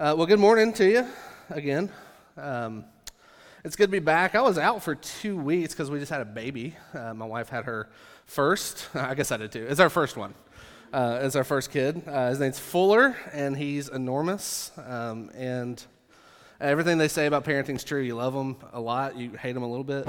Uh, well, good morning to you again. Um, it's good to be back. I was out for two weeks because we just had a baby. Uh, my wife had her first. I guess I did too. It's our first one. Uh, it's our first kid. Uh, his name's Fuller, and he's enormous. Um, and everything they say about parenting is true. You love them a lot, you hate them a little bit.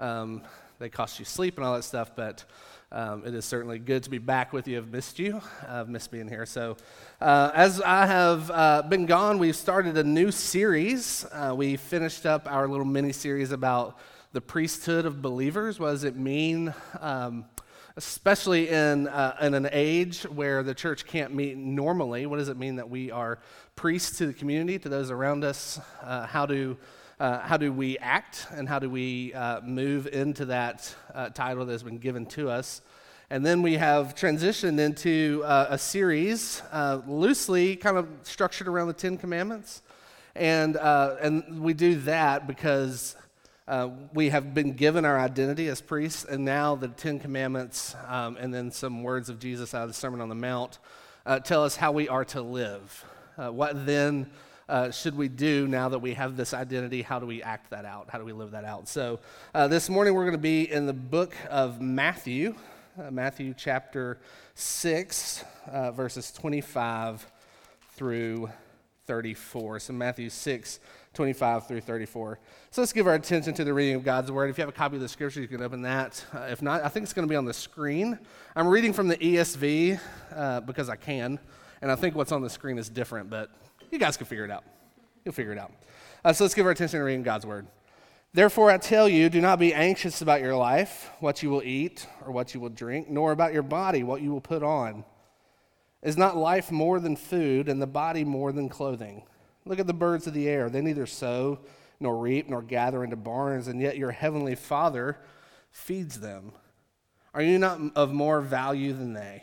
Um, they cost you sleep and all that stuff, but um, it is certainly good to be back with you. I've missed you. I've missed being here. So, uh, as I have uh, been gone, we've started a new series. Uh, we finished up our little mini series about the priesthood of believers. What does it mean? Um, especially in, uh, in an age where the church can't meet normally, what does it mean that we are priests to the community, to those around us? Uh, how do uh, how do we act and how do we uh, move into that uh, title that has been given to us. And then we have transitioned into uh, a series uh, loosely kind of structured around the Ten Commandments. And, and we do that because we have been given our identity as priests, and now the Ten Commandments um, and then some words of Jesus out of the Sermon on the Mount tell us how we are to live. what then? Uh, should we do now that we have this identity? How do we act that out? How do we live that out? So, uh, this morning we're going to be in the book of Matthew, uh, Matthew chapter 6, uh, verses 25 through 34. So, Matthew 6, 25 through 34. So, let's give our attention to the reading of God's word. If you have a copy of the scripture, you can open that. Uh, if not, I think it's going to be on the screen. I'm reading from the ESV uh, because I can, and I think what's on the screen is different, but you guys can figure it out. You'll figure it out. Uh, so let's give our attention to reading God's word. Therefore, I tell you, do not be anxious about your life, what you will eat or what you will drink, nor about your body, what you will put on. Is not life more than food, and the body more than clothing? Look at the birds of the air. They neither sow, nor reap, nor gather into barns, and yet your heavenly Father feeds them. Are you not of more value than they?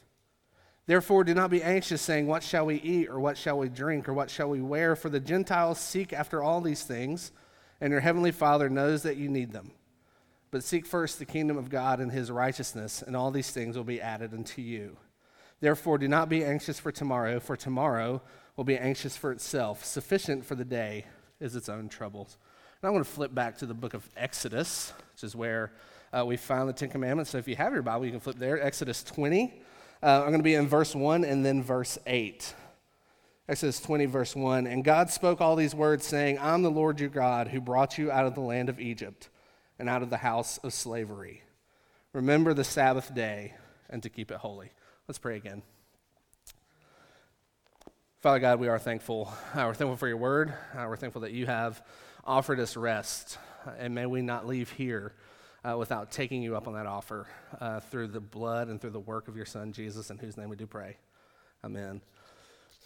Therefore, do not be anxious, saying, What shall we eat, or what shall we drink, or what shall we wear? For the Gentiles seek after all these things, and your heavenly Father knows that you need them. But seek first the kingdom of God and his righteousness, and all these things will be added unto you. Therefore, do not be anxious for tomorrow, for tomorrow will be anxious for itself. Sufficient for the day is its own troubles. And I want to flip back to the book of Exodus, which is where uh, we find the Ten Commandments. So if you have your Bible, you can flip there. Exodus 20. Uh, I'm going to be in verse 1 and then verse 8. Exodus 20, verse 1. And God spoke all these words, saying, I'm the Lord your God who brought you out of the land of Egypt and out of the house of slavery. Remember the Sabbath day and to keep it holy. Let's pray again. Father God, we are thankful. Uh, we're thankful for your word. Uh, we're thankful that you have offered us rest. and may we not leave here uh, without taking you up on that offer uh, through the blood and through the work of your son, Jesus, in whose name we do pray. Amen.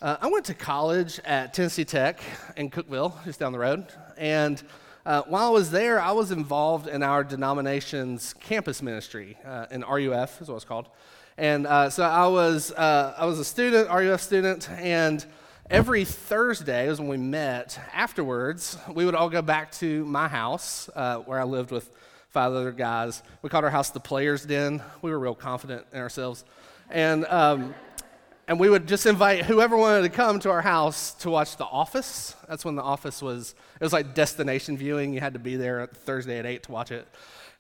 Uh, I went to college at Tennessee Tech in Cookeville, just down the road. And uh, while I was there, I was involved in our denomination's campus ministry, uh, in RUF is what it's called. And uh, so I was, I was a student, RUF student, and every Thursday was when we met. Afterwards, we would all go back to my house where I lived with five other guys. We called our house the Players Den. We were real confident in ourselves. And, um, and we would just invite whoever wanted to come to our house to watch The Office. That's when The Office was, it was like destination viewing. You had to be there Thursday at 8 to watch it.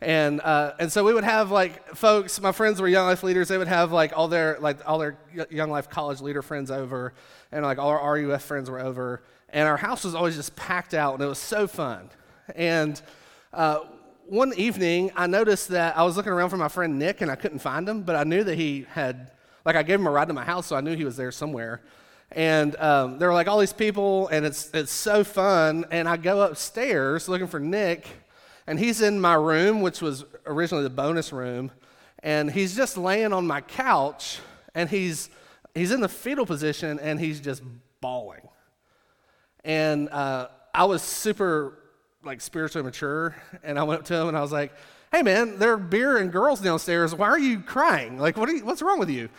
And, uh, and so we would have like folks, my friends were young life leaders, they would have like all their, like all their young life college leader friends over, and like all our RUF friends were over. And our house was always just packed out, and it was so fun. And uh, one evening, I noticed that I was looking around for my friend Nick and I couldn't find him, but I knew that he had, like, I gave him a ride to my house, so I knew he was there somewhere. And um, there were like all these people, and it's, it's so fun. And I go upstairs looking for Nick, and he's in my room, which was originally the bonus room, and he's just laying on my couch, and he's, he's in the fetal position, and he's just bawling. And uh, I was super like spiritually mature, and I went up to him and I was like, "Hey, man, there are beer and girls downstairs. Why are you crying? Like, what you, what's wrong with you?"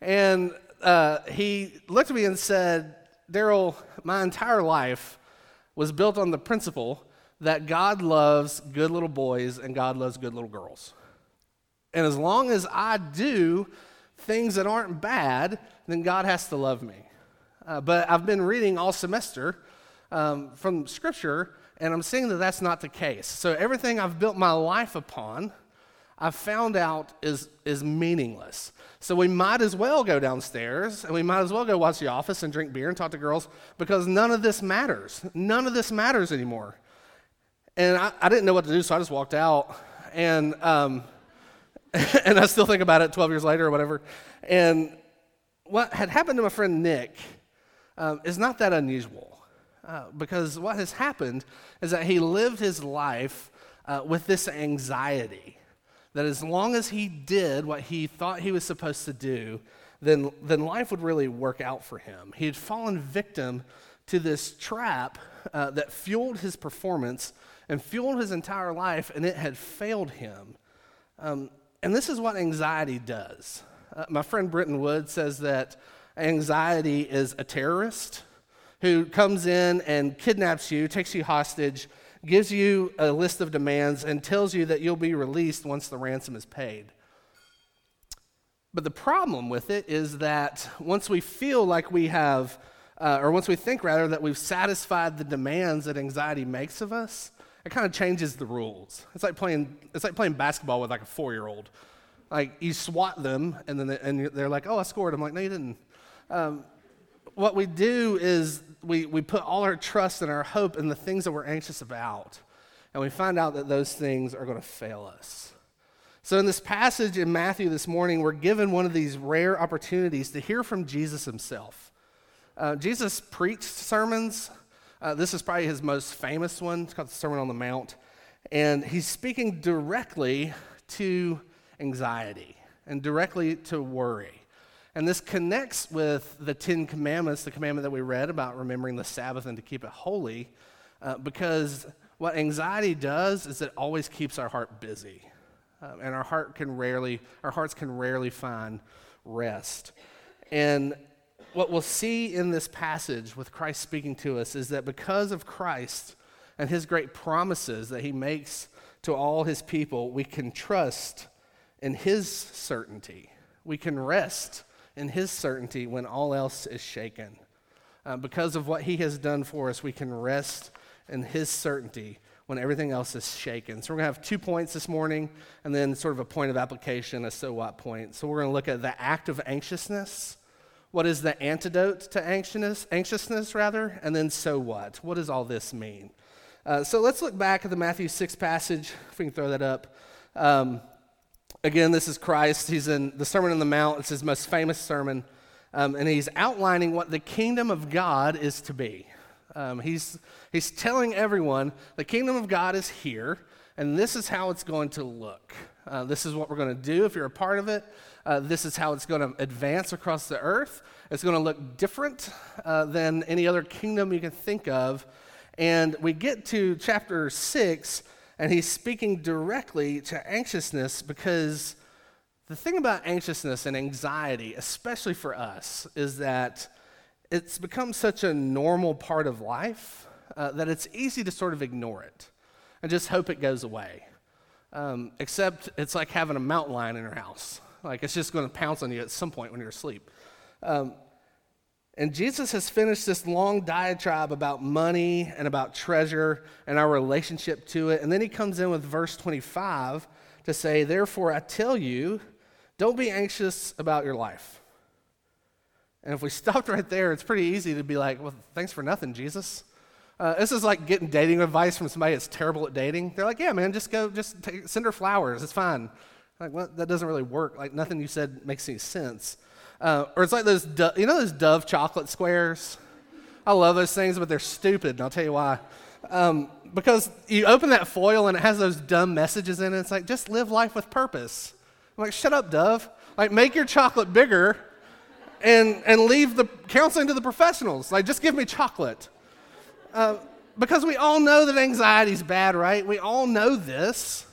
And uh, he looked at me and said, "Daryl, my entire life was built on the principle that God loves good little boys and God loves good little girls, and as long as I do things that aren't bad, then God has to love me." Uh, but I've been reading all semester um, from Scripture, and I'm seeing that that's not the case. So everything I've built my life upon, I've found out is, is meaningless. So we might as well go downstairs and we might as well go watch The Office and drink beer and talk to girls because none of this matters. None of this matters anymore. And I, I didn't know what to do, so I just walked out. And, um, and I still think about it 12 years later or whatever. And what had happened to my friend Nick um, is not that unusual. Uh, because what has happened is that he lived his life uh, with this anxiety that as long as he did what he thought he was supposed to do, then, then life would really work out for him. He had fallen victim to this trap uh, that fueled his performance and fueled his entire life, and it had failed him. Um, and this is what anxiety does. Uh, my friend Britton Wood says that anxiety is a terrorist who comes in and kidnaps you, takes you hostage, gives you a list of demands, and tells you that you'll be released once the ransom is paid. But the problem with it is that once we feel like we have, uh, or once we think rather, that we've satisfied the demands that anxiety makes of us, it kind of changes the rules. It's like playing, it's like playing basketball with like a four year old. Like you swat them, and then they, and they're like, "Oh, I scored." I'm like, "No, you didn't." Um, what we do is we, we put all our trust and our hope in the things that we're anxious about. And we find out that those things are going to fail us. So, in this passage in Matthew this morning, we're given one of these rare opportunities to hear from Jesus himself. Uh, Jesus preached sermons. Uh, this is probably his most famous one. It's called the Sermon on the Mount. And he's speaking directly to anxiety and directly to worry. And this connects with the Ten Commandments, the commandment that we read about remembering the Sabbath and to keep it holy, uh, because what anxiety does is it always keeps our heart busy. Uh, and our heart can rarely, our hearts can rarely find rest. And what we'll see in this passage with Christ speaking to us is that because of Christ and his great promises that he makes to all his people, we can trust in his certainty. We can rest in his certainty when all else is shaken. Uh, because of what he has done for us, we can rest in his certainty when everything else is shaken. So, we're going to have two points this morning and then sort of a point of application, a so what point. So, we're going to look at the act of anxiousness. What is the antidote to anxiousness, anxiousness rather? And then so what? What does all this mean? Uh, so let's look back at the Matthew 6 passage, if we can throw that up. Um, Again, this is Christ. He's in the Sermon on the Mount. It's his most famous sermon. Um, and he's outlining what the kingdom of God is to be. Um, he's, he's telling everyone the kingdom of God is here, and this is how it's going to look. Uh, this is what we're going to do if you're a part of it. Uh, this is how it's going to advance across the earth. It's going to look different uh, than any other kingdom you can think of. And we get to chapter 6, and he's speaking directly to anxiousness because the thing about anxiousness and anxiety, especially for us, is that it's become such a normal part of life uh, that it's easy to sort of ignore it and just hope it goes away. Um, except it's like having a mountain lion in your house. Like it's just going to pounce on you at some point when you're asleep. Um, and Jesus has finished this long diatribe about money and about treasure and our relationship to it. And then he comes in with verse 25 to say, Therefore, I tell you, don't be anxious about your life. And if we stopped right there, it's pretty easy to be like, Well, thanks for nothing, Jesus. Uh, this is like getting dating advice from somebody that's terrible at dating. They're like, Yeah, man, just go, just take, send her flowers. It's fine. Like, well, that doesn't really work. Like, nothing you said makes any sense. Uh, or it's like those, do- you know those Dove chocolate squares? I love those things, but they're stupid, and I'll tell you why. Um, because you open that foil and it has those dumb messages in it. It's like, just live life with purpose. I'm like, shut up, Dove. Like, make your chocolate bigger and, and leave the counseling to the professionals. Like, just give me chocolate. Uh, because we all know that anxiety is bad, right? We all know this.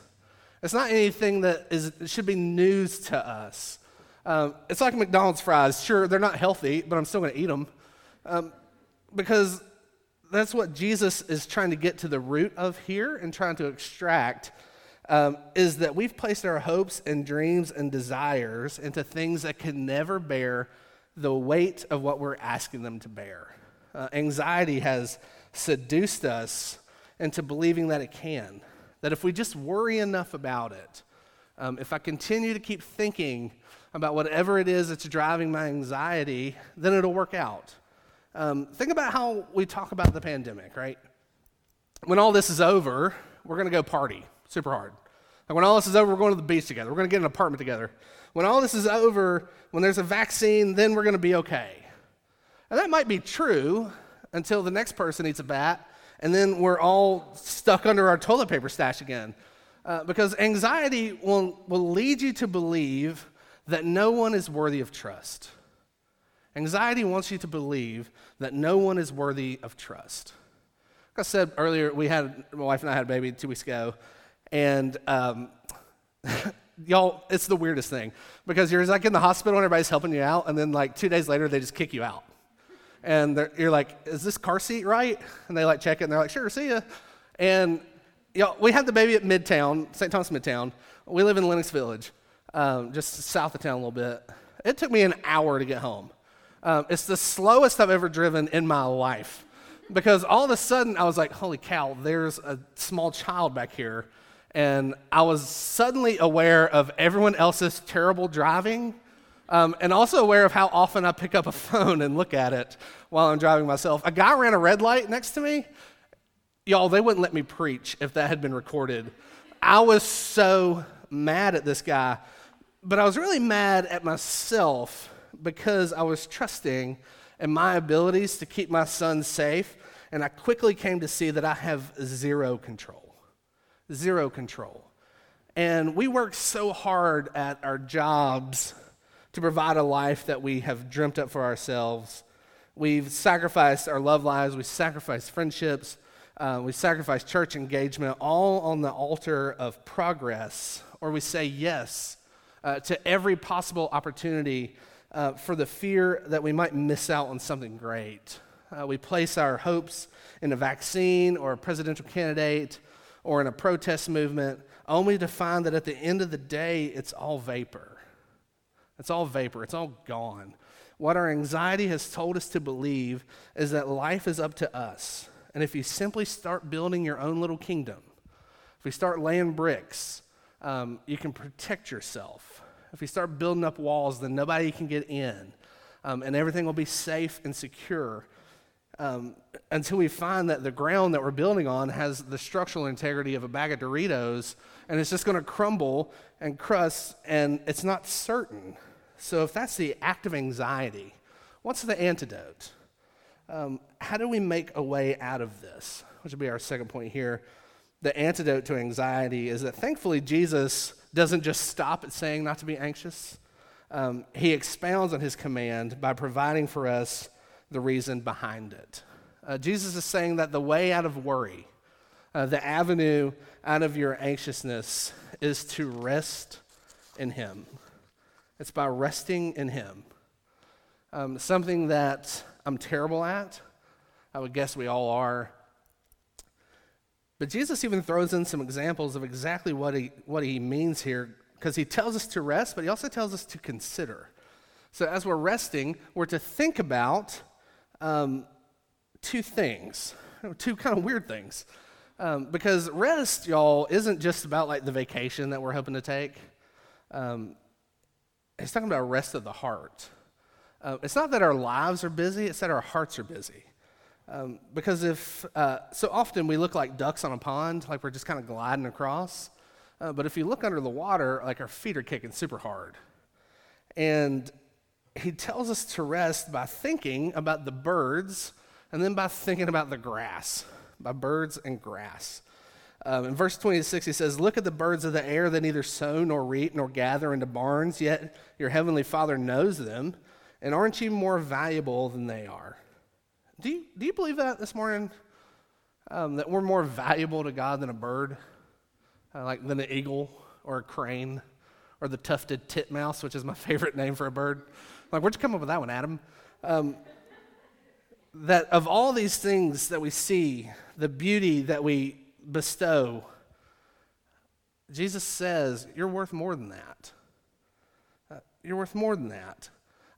It's not anything that is, should be news to us. Um, it's like McDonald's fries. Sure, they're not healthy, but I'm still going to eat them um, because that's what Jesus is trying to get to the root of here and trying to extract. Um, is that we've placed our hopes and dreams and desires into things that can never bear the weight of what we're asking them to bear. Uh, anxiety has seduced us into believing that it can. That if we just worry enough about it, um, if I continue to keep thinking about whatever it is that's driving my anxiety, then it'll work out. Um, think about how we talk about the pandemic, right? When all this is over, we're going to go party super hard. Like when all this is over, we're going to the beach together. We're going to get an apartment together. When all this is over, when there's a vaccine, then we're going to be okay. And that might be true until the next person eats a bat, and then we're all stuck under our toilet paper stash again. Uh, because anxiety will, will lead you to believe that no one is worthy of trust. Anxiety wants you to believe that no one is worthy of trust. Like I said earlier, we had, my wife and I had a baby two weeks ago, and um, y'all, it's the weirdest thing because you're like in the hospital and everybody's helping you out, and then like two days later, they just kick you out and you're like, "Is this car seat right?" And they like check it, and they're like, "Sure, see ya." And y'all, we had the baby at Midtown, St. Thomas Midtown. We live in Lenox Village, um, just south of town a little bit. It took me an hour to get home. Um, it's the slowest I've ever driven in my life because all of a sudden I was like, "Holy cow!" There's a small child back here, and I was suddenly aware of everyone else's terrible driving um, and also aware of how often I pick up a phone and look at it while I'm driving myself. A guy ran a red light next to me. Y'all, they wouldn't let me preach if that had been recorded. I was so mad at this guy, but I was really mad at myself because I was trusting in my abilities to keep my son safe, and I quickly came to see that I have zero control. Zero control. And we work so hard at our jobs to provide a life that we have dreamt up for ourselves. We've sacrificed our love lives, we've sacrificed friendships, uh, we sacrificed church engagement, all on the altar of progress, or we say yes uh, to every possible opportunity uh, for the fear that we might miss out on something great. Uh, we place our hopes in a vaccine or a presidential candidate or in a protest movement, only to find that at the end of the day, it's all vapor. It's all vapor, it's all gone. What our anxiety has told us to believe is that life is up to us. And if you simply start building your own little kingdom, if we start laying bricks, um, you can protect yourself. If you start building up walls, then nobody can get in, um, and everything will be safe and secure. Um, until we find that the ground that we're building on has the structural integrity of a bag of Doritos, and it's just going to crumble and crust, and it's not certain. So, if that's the act of anxiety, what's the antidote? Um, how do we make a way out of this? Which would be our second point here. The antidote to anxiety is that thankfully Jesus doesn't just stop at saying not to be anxious. Um, he expounds on his command by providing for us the reason behind it. Uh, Jesus is saying that the way out of worry, uh, the avenue out of your anxiousness, is to rest in him. It's by resting in Him. Um, something that I'm terrible at. I would guess we all are. But Jesus even throws in some examples of exactly what he, what he means here, because he tells us to rest, but he also tells us to consider. So as we're resting, we're to think about um, two things, two kind of weird things. Um, because rest, y'all, isn't just about like the vacation that we're hoping to take. Um, He's talking about rest of the heart. Uh, it's not that our lives are busy, it's that our hearts are busy. Um, because if, uh, so often we look like ducks on a pond, like we're just kind of gliding across. Uh, but if you look under the water, like our feet are kicking super hard. And he tells us to rest by thinking about the birds and then by thinking about the grass, by birds and grass. Um, in verse 26, he says, Look at the birds of the air that neither sow nor reap nor gather into barns, yet your heavenly Father knows them. And aren't you more valuable than they are? Do you, do you believe that this morning? um, that we're more valuable to God than a bird, uh, like than an eagle or a crane or the tufted titmouse, which is my favorite name for a bird. Like, where'd you come up with that one, Adam? Um, that of all these things that we see, the beauty that we bestow, Jesus says, You're worth more than that. Uh, you're worth more than that.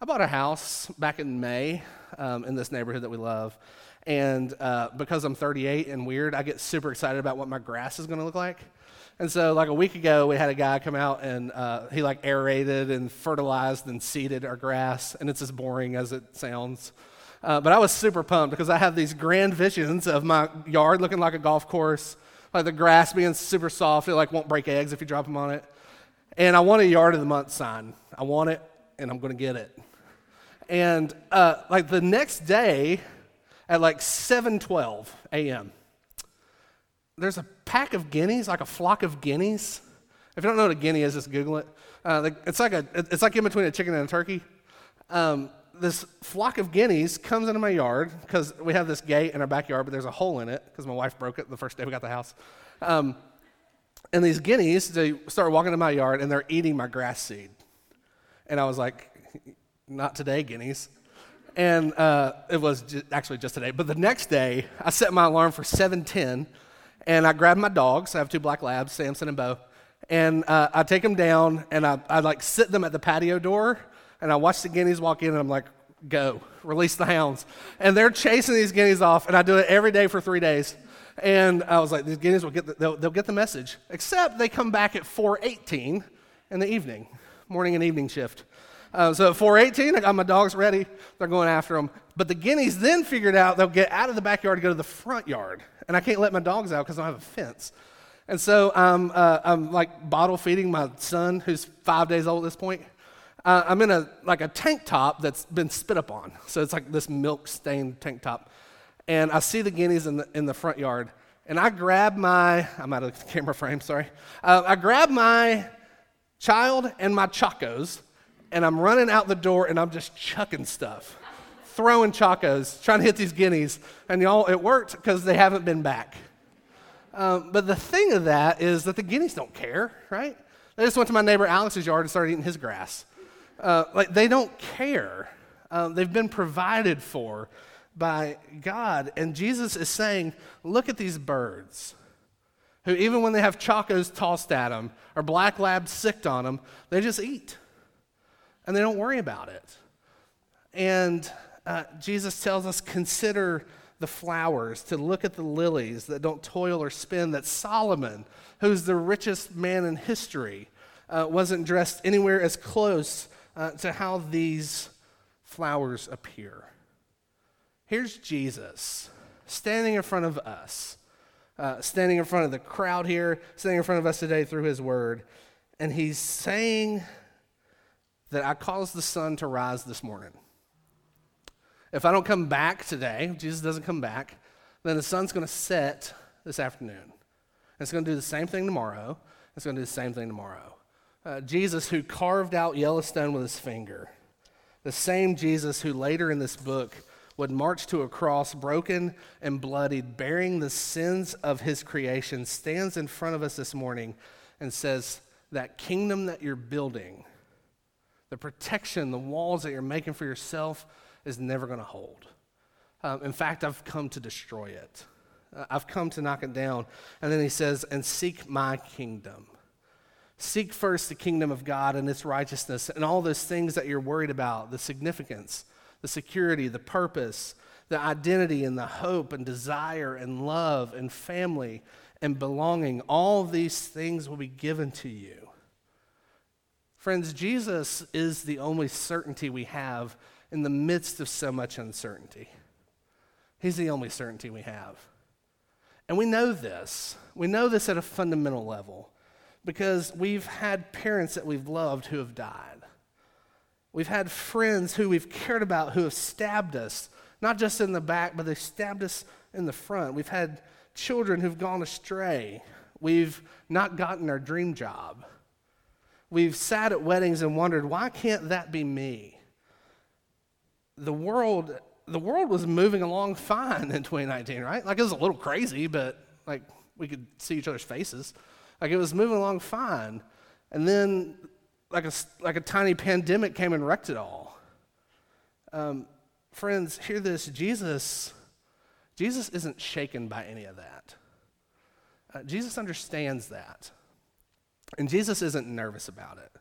I bought a house back in May um, in this neighborhood that we love. And uh, because I'm 38 and weird, I get super excited about what my grass is going to look like. And so, like a week ago, we had a guy come out and uh, he like aerated and fertilized and seeded our grass. And it's as boring as it sounds. Uh, but I was super pumped because I have these grand visions of my yard looking like a golf course, like the grass being super soft. It like won't break eggs if you drop them on it. And I want a yard of the month sign. I want it, and I'm going to get it. And uh, like the next day, at like 7:12 a.m., there's a pack of guineas, like a flock of guineas. If you don't know what a guinea is, just Google it. Uh, it's like a, it's like in between a chicken and a turkey. Um, this flock of guineas comes into my yard because we have this gate in our backyard, but there's a hole in it because my wife broke it the first day we got the house. Um, and these guineas, they start walking into my yard and they're eating my grass seed. And I was like, not today, guineas. And uh, it was actually just today. But the next day, I set my alarm for 710 and I grabbed my dogs. I have two black labs, Samson and Bo. And uh, I take them down and I, I like sit them at the patio door and I watch the guineas walk in, and I'm like, go, release the hounds. And they're chasing these guineas off, and I do it every day for three days. And I was like, these guineas will get the, they'll, they'll get the message. Except they come back at 4:18 in the evening, morning and evening shift. Uh, so at 4:18, I got my dogs ready. They're going after them. But the guineas then figured out they'll get out of the backyard to go to the front yard, and I can't let my dogs out because I don't have a fence. And so I'm, uh, I'm like bottle feeding my son, who's five days old at this point uh, I'm in a like a tank top that's been spit up on. So it's like this milk stained tank top. And I see the guineas in the, in the front yard. And I grab my, I'm out of the camera frame, sorry. Uh, I grab my child and my chacos, and I'm running out the door and I'm just chucking stuff, throwing chacos, trying to hit these guineas. And y'all, it worked because they haven't been back. Um, but the thing of that is that the guineas don't care, right? They just went to my neighbor Alex's yard and started eating his grass. Uh, like they don't care. Um, they've been provided for by God. And Jesus is saying, look at these birds who, even when they have chacos tossed at them or black labs sicked on them, they just eat and they don't worry about it. And uh, Jesus tells us, consider the flowers, to look at the lilies that don't toil or spin, that Solomon, who's the richest man in history, uh, wasn't dressed anywhere as close uh, to how these flowers appear. Here's Jesus standing in front of us, uh, standing in front of the crowd here, standing in front of us today through his word, and he's saying that I caused the sun to rise this morning. If I don't come back today, Jesus doesn't come back, then the sun's going to set this afternoon. It's going to do the same thing tomorrow. It's going to do the same thing tomorrow uh, Jesus who carved out Yellowstone with his finger, the same Jesus who later in this book would march to a cross broken and bloodied, bearing the sins of his creation, stands in front of us this morning and says, That kingdom that you're building, the protection, the walls that you're making for yourself, is never going to hold. Um, in fact, I've come to destroy it. Uh, I've come to knock it down. And then he says, And seek my kingdom. Seek first the kingdom of God and its righteousness and all those things that you're worried about the significance, the security, the purpose, the identity, and the hope and desire and love and family and belonging. All these things will be given to you. Friends, Jesus is the only certainty we have in the midst of so much uncertainty. He's the only certainty we have. And we know this. We know this at a fundamental level because we've had parents that we've loved who have died. We've had friends who we've cared about who have stabbed us, not just in the back, but they've stabbed us in the front. We've had children who've gone astray. We've not gotten our dream job. We've sat at weddings and wondered, why can't that be me? The world the world was moving along fine in 2019, right? Like it was a little crazy, but like we could see each other's faces. Like it was moving along fine. And then like a, like a tiny pandemic came and wrecked it all. Um, friends, hear this Jesus, Jesus isn't shaken by any of that. Uh, Jesus understands that. And Jesus isn't nervous about it.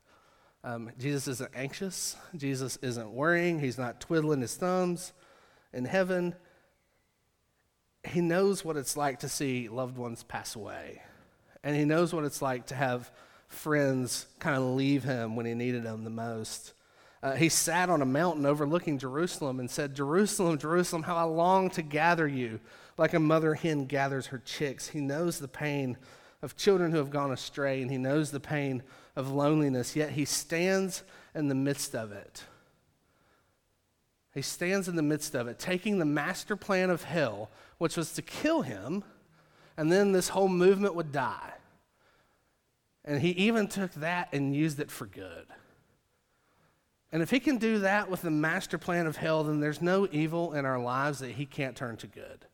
Um, Jesus isn't anxious. Jesus isn't worrying. He's not twiddling his thumbs in heaven. He knows what it's like to see loved ones pass away. And he knows what it's like to have friends kind of leave him when he needed them the most. Uh, he sat on a mountain overlooking Jerusalem and said, Jerusalem, Jerusalem, how I long to gather you like a mother hen gathers her chicks. He knows the pain of children who have gone astray, and he knows the pain of loneliness, yet he stands in the midst of it. He stands in the midst of it, taking the master plan of hell, which was to kill him, and then this whole movement would die. And he even took that and used it for good. And if he can do that with the master plan of hell, then there's no evil in our lives that he can't turn to good.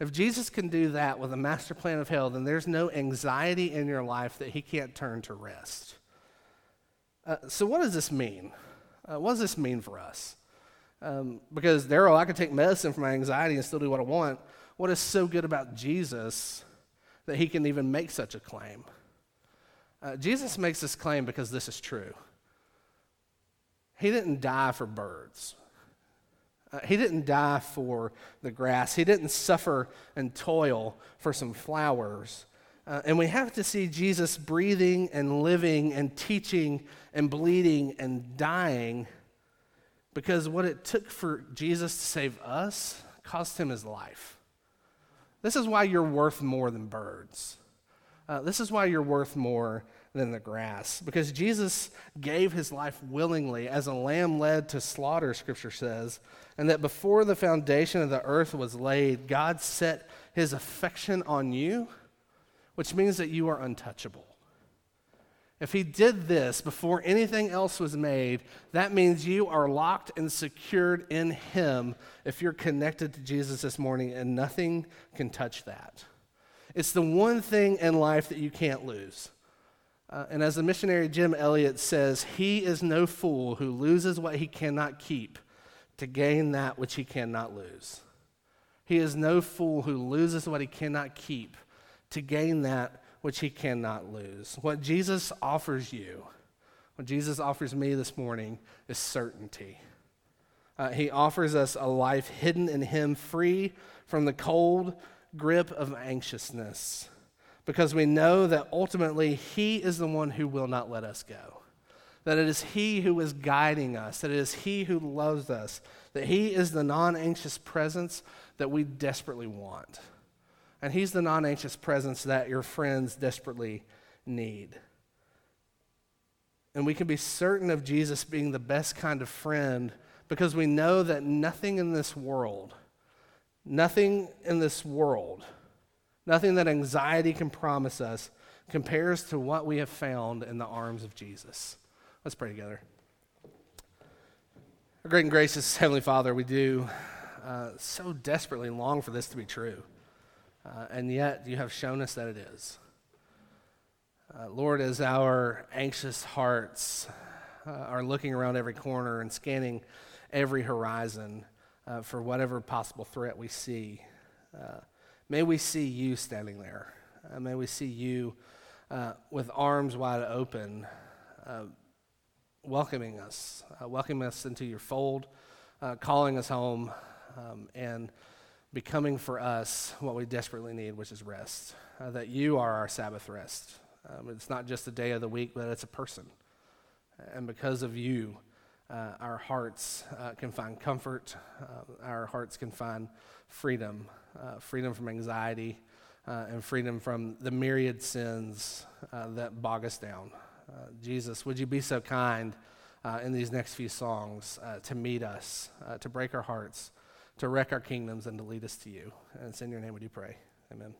If Jesus can do that with a master plan of hell, then there's no anxiety in your life that he can't turn to rest. Uh, so, what does this mean? Uh, what does this mean for us? Um, because, Daryl, I can take medicine for my anxiety and still do what I want. What is so good about Jesus that he can even make such a claim? Uh, Jesus makes this claim because this is true. He didn't die for birds. Uh, he didn't die for the grass. He didn't suffer and toil for some flowers. Uh, and we have to see Jesus breathing and living and teaching and bleeding and dying because what it took for Jesus to save us cost him his life. This is why you're worth more than birds. Uh, this is why you're worth more than the grass. Because Jesus gave his life willingly as a lamb led to slaughter, scripture says, and that before the foundation of the earth was laid, God set his affection on you, which means that you are untouchable. If he did this before anything else was made, that means you are locked and secured in him if you're connected to Jesus this morning, and nothing can touch that. It's the one thing in life that you can't lose. Uh, and as the missionary Jim Elliot says, he is no fool who loses what he cannot keep to gain that which he cannot lose. He is no fool who loses what he cannot keep to gain that which he cannot lose. What Jesus offers you, what Jesus offers me this morning, is certainty. Uh, he offers us a life hidden in him, free from the cold grip of anxiousness because we know that ultimately He is the one who will not let us go. That it is He who is guiding us, that it is He who loves us, that He is the non anxious presence that we desperately want. And He's the non anxious presence that your friends desperately need. And we can be certain of Jesus being the best kind of friend because we know that nothing in this world, nothing in this world, Nothing that anxiety can promise us compares to what we have found in the arms of Jesus. Let's pray together. Our great and gracious Heavenly Father, we do uh, so desperately long for this to be true. Uh, and yet you have shown us that it is. Uh, Lord, as our anxious hearts uh, are looking around every corner and scanning every horizon uh, for whatever possible threat we see, uh, May we see you standing there. May we see you with arms wide open, uh, welcoming us, uh, welcoming us into your fold, uh, calling us home, um, and becoming for us what we desperately need, which is rest. Uh, that you are our Sabbath rest. Um, it's not just a day of the week, but it's a person. And because of you, our hearts can find comfort, our hearts can find freedom uh, freedom from anxiety, uh, and freedom from the myriad sins uh, that bog us down. Uh, Jesus, would you be so kind uh, in these next few songs to meet us, to break our hearts, to wreck our kingdoms, and to lead us to you? And it's in your name we do pray. Amen.